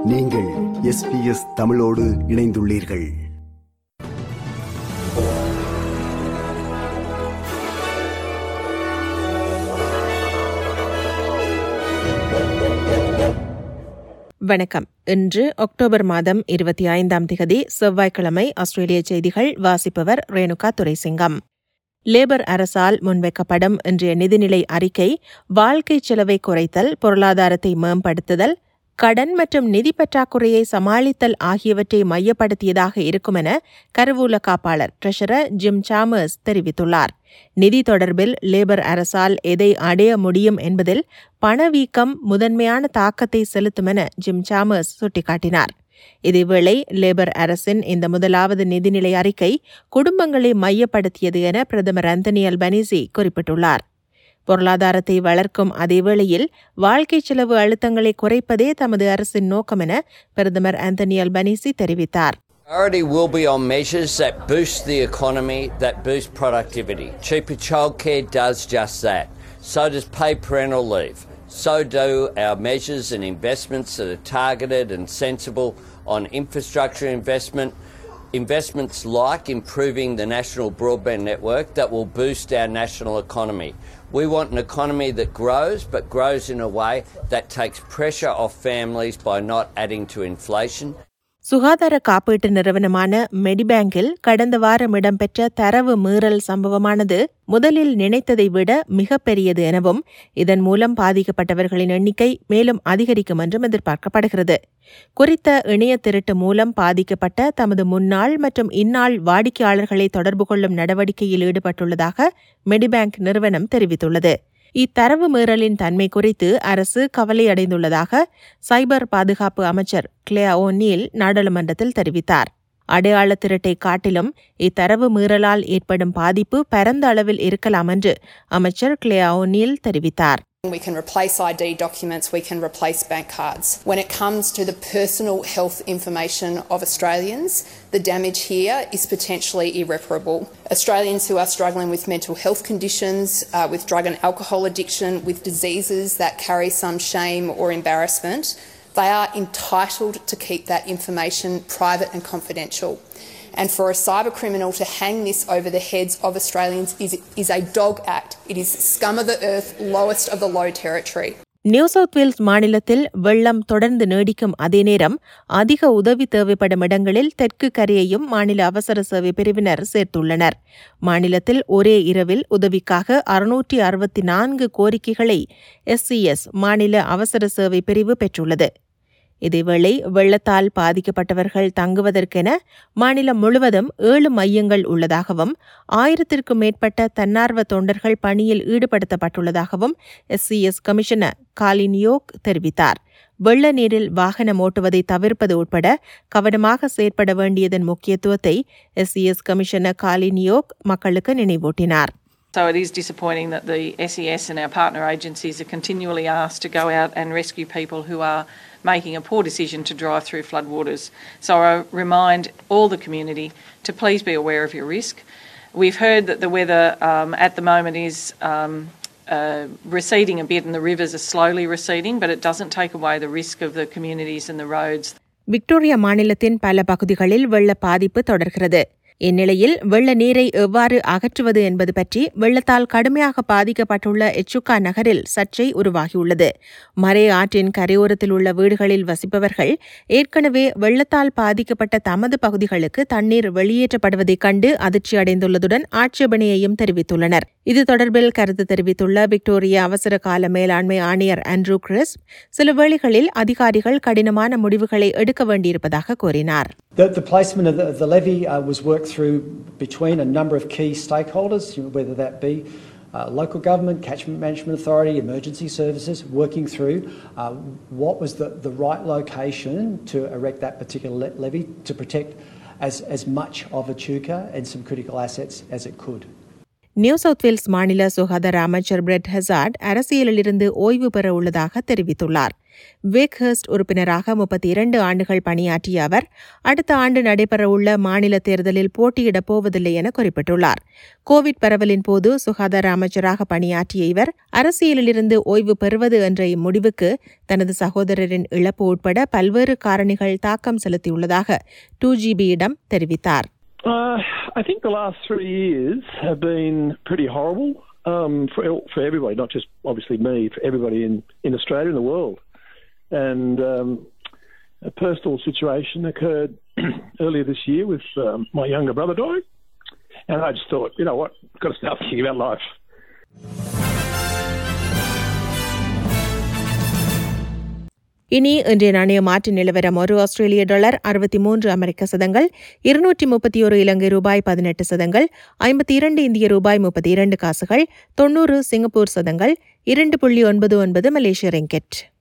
நீங்கள் S B S தமிழோடு இணைந்துள்ளீர்கள். வணக்கம். இன்று அக்டோபர் மாதம் இருபத்தி ஐந்தாம் திகதி செவ்வாய்க்கிழமை ஆஸ்திரேலிய செய்திகள் வாசிப்பவர் ரேணுகா துரைசிங்கம். லேபர் அரசால் முன்வைக்கப்படும் இன்றைய நிதிநிலை அறிக்கை வாழ்க்கை செலவை குறைத்தல் பொருளாதாரத்தை மேம்படுத்துதல் கடன் மற்றும் நிதி பற்றாக்குறையை சமாளித்தல் ஆகியவற்றை மையப்படுத்தியதாக இருக்கும் என கருவூல காப்பாளர் ட்ரெஷரர் ஜிம் சாமர்ஸ் தெரிவித்துள்ளார். நிதி தொடர்பில் லேபர் அரசால் எதை அடைய முடியும் என்பதில் பணவீக்கம் முதன்மையான தாக்கத்தை செலுத்தும் என ஜிம் சாமர்ஸ் சுட்டிக்காட்டினார். இதேவேளை லேபர் அரசின் இந்த முதலாவது நிதிநிலை அறிக்கை குடும்பங்களை மையப்படுத்தியது என பிரதமர் அந்தனி அல்பனிசி குறிப்பிட்டுள்ளார். பொருளாதாரத்தை வளர்க்கும் அதேவேளையில் வாழ்க்கை செலவு அழுத்தங்களை குறைப்பதே தமது அரசின் நோக்கம் என பிரதமர் அந்தனி அல்பனிசி தெரிவித்தார் Priority will be on measures that boost the economy, that boost productivity. Cheaper childcare does just that. So does paid parental leave. So do our measures and investments that are targeted and sensible on infrastructure investment, investments like improving the national broadband network that will boost our national economy. We want an economy that grows, but grows in a way that takes pressure off families by not adding to inflation. சுகாதார காப்பீட்டு நிறுவனமான மெடிபேங்கில் கடந்த வாரம் இடம்பெற்ற தரவு மீறல் சம்பவமானது முதலில் நினைத்ததை விட மிகப்பெரியது எனவும் இதன் மூலம் பாதிக்கப்பட்டவர்களின் எண்ணிக்கை மேலும் அதிகரிக்கும் என்றும் எதிர்பார்க்கப்படுகிறது. குறித்த இணைய திருட்டு மூலம் பாதிக்கப்பட்ட தமது முன்னாள் மற்றும் இந்நாள் வாடிக்கையாளர்களை தொடர்பு கொள்ளும் நடவடிக்கையில் ஈடுபட்டுள்ளதாக மெடிபேங்க் நிறுவனம் தெரிவித்துள்ளது. இத்தரவு மீறலின் தன்மை குறித்து அரசு கவலையடைந்துள்ளதாக சைபர் பாதுகாப்பு அமைச்சர் கிளேயா ஓநீல் நாடாளுமன்றத்தில் தெரிவித்தார். அடையாள திருட்டை காட்டிலும் இத்தரவு மீறலால் ஏற்படும் பாதிப்பு பரந்த அளவில் இருக்கலாம் என்று அமைச்சர் கிளேயா ஓநீல் தெரிவித்தார். We can replace ID documents, we can replace bank cards. When it comes to the personal health information of Australians, the damage here is potentially irreparable. Australians who are struggling with mental health conditions, uh, with drug and alcohol addiction, with diseases that carry some shame or embarrassment, they are entitled to keep that information private and confidential. And for a cyber criminal to hang this over the heads of Australians is, is a dog act. It is scum of the earth, lowest of the low territory. New South Wales மாநிலத்தில் வெள்ளம் தொடர்ந்து நீடிக்கும் அதே நேரம் அதிக உதவி தேவைப்படும் இடங்களில் தெற்கு கரையையும் மாநில அவசர சேவை பிரிவினர் சேர்த்துள்ளனர் மாநிலத்தில் ஒரே இரவில் உதவிக்காக அறுநூற்றி அறுபத்தி நான்கு கோரிக்கைகளை எஸ்சிஎஸ் மாநில அவசர சேவை பிரிவு பெற்றுள்ளது இதேவேளை வெள்ளத்தால் பாதிக்கப்பட்டவர்கள் தங்குவதற்கென மாநிலம் முழுவதும் ஏழு மையங்கள் உள்ளதாகவும் ஆயிரத்திற்கும் மேற்பட்ட தன்னார்வ தொண்டர்கள் பணியில் ஈடுபடுத்தப்பட்டுள்ளதாகவும் எஸ்சிஎஸ் கமிஷனர் காலின் யோக் தெரிவித்தார். வெள்ள நீரில் வாகனம் ஓட்டுவதை தவிர்ப்பது உட்பட கவனமாக செயற்பட வேண்டியதன் முக்கியத்துவத்தை எஸ்சிஎஸ் கமிஷனர் காலின் யோக் மக்களுக்கு நினைவூட்டினார். So it is disappointing that the SES and our partner agencies are continually asked to go out and rescue people who are making a poor decision to drive through floodwaters. So I remind all the community to please be aware of your risk. We've heard that the weather um, at the moment is um, uh, receding a bit and the rivers are slowly receding, but it doesn't take away the risk of the communities and the roads. Victoria மாநிலத்தின் பல பகுதிகளில் வெள்ள பாதிப்பு தொடர்கிறது இந்நிலையில் வெள்ள நீரை எவ்வாறு அகற்றுவது என்பது பற்றி வெள்ளத்தால் கடுமையாக பாதிக்கப்பட்டுள்ள எச்சுக்கா நகரில் சர்ச்சை உருவாகியுள்ளது. மறை ஆற்றின் கரையோரத்தில் உள்ள வீடுகளில் வசிப்பவர்கள் ஏற்கனவே வெள்ளத்தால் பாதிக்கப்பட்ட தமது பகுதிகளுக்கு தண்ணீர் வெளியேற்றப்படுவதைக் கண்டு அதிர்ச்சி அடைந்துள்ளதுடன் ஆட்சேபனையையும் தெரிவித்துள்ளனர். இது தொடர்பில் கருத்து தெரிவித்துள்ள விக்டோரியா அவசர கால மேலாண்மை ஆணையர் ஆண்ட்ரூ கிறிஸ் சில வேளைகளில் அதிகாரிகள் கடினமான முடிவுகளை எடுக்க வேண்டியிருப்பதாக கூறினார். The, the placement of the, the levy uh, was worked through between a number of key stakeholders, whether that be uh, local government, catchment management authority, emergency services, working through uh, what was the, the right location to erect that particular le- levy to protect as, as much of Echuca and some critical assets as it could. New South Wales மாநில சுகாதார அமைச்சர் bread hazard அரசியலிலிருந்து ஓய்வு பெற உள்ளதாக தெரிவித்துள்ளார் வேக்ஹர்ஸ்ட் உறுப்பினராக முப்பத்தி இரண்டு ஆண்டுகள் பணியாற்றிய அவர் அடுத்த ஆண்டு நடைபெறவுள்ள மாநில தேர்தலில் போட்டியிடப் போவதில்லை என குறிப்பிட்டுள்ளார் கோவிட் பரவலின் போது சுகாதார அமைச்சராக பணியாற்றிய இவர் அரசியலிலிருந்து ஓய்வு பெறுவது என்ற இம்முடிவுக்கு தனது சகோதரரின் இழப்பு உட்பட பல்வேறு காரணிகள் தாக்கம் செலுத்தியுள்ளதாக டூ ஜிபியிடம் தெரிவித்தார் Uh, I think the last three years have been pretty horrible um, for for everybody, not just obviously me, for everybody in, in Australia and the world. And um, a personal situation occurred earlier this year with um, my younger brother dying, and I just thought, you know what, I've got to start thinking about life. இனி இன்றைய நாணய மாற்று நிலவரம். ஒரு ஆஸ்திரேலிய dollar அறுபத்தி மூன்று அமெரிக்க சதங்கள் இருநூற்றி முப்பத்தி ஒரு இலங்கை ரூபாய் பதினெட்டு சதங்கள் ஐம்பத்தி இரண்டு இந்திய ரூபாய் முப்பத்தி இரண்டு காசுகள் தொன்னூறு சிங்கப்பூர் சதங்கள் இரண்டு புள்ளி ஒன்பது ஒன்பது மலேசிய ரிங்கெட்.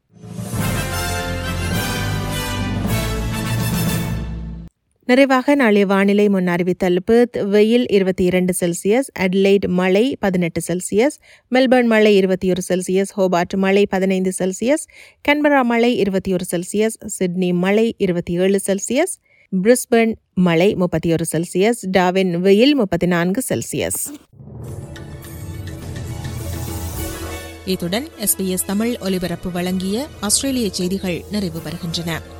நிறைவாக நாளைய வானிலை முன் அறிவித்தல் பெர்த் வெயில் இருபத்தி இரண்டு செல்சியஸ் அட்லைட் மழை பதினெட்டு செல்சியஸ் மெல்பர்ன் மழை இருபத்தி ஒரு செல்சியஸ் ஹோபார்ட் மழை பதினைந்து செல்சியஸ் கன்பரா மழை இருபத்தி ஒரு செல்சியஸ் சிட்னி மழை இருபத்தி ஏழு செல்சியஸ் பிரிஸ்பர்ன் மழை முப்பத்தி ஒரு செல்சியஸ் டாவின் வெயில் முப்பத்தி நான்கு செல்சியஸ். இத்துடன் எஸ்பிஎஸ் தமிழ் ஒலிபரப்பு வழங்கிய ஆஸ்திரேலிய செய்திகள் நிறைவு பெறுகின்றன.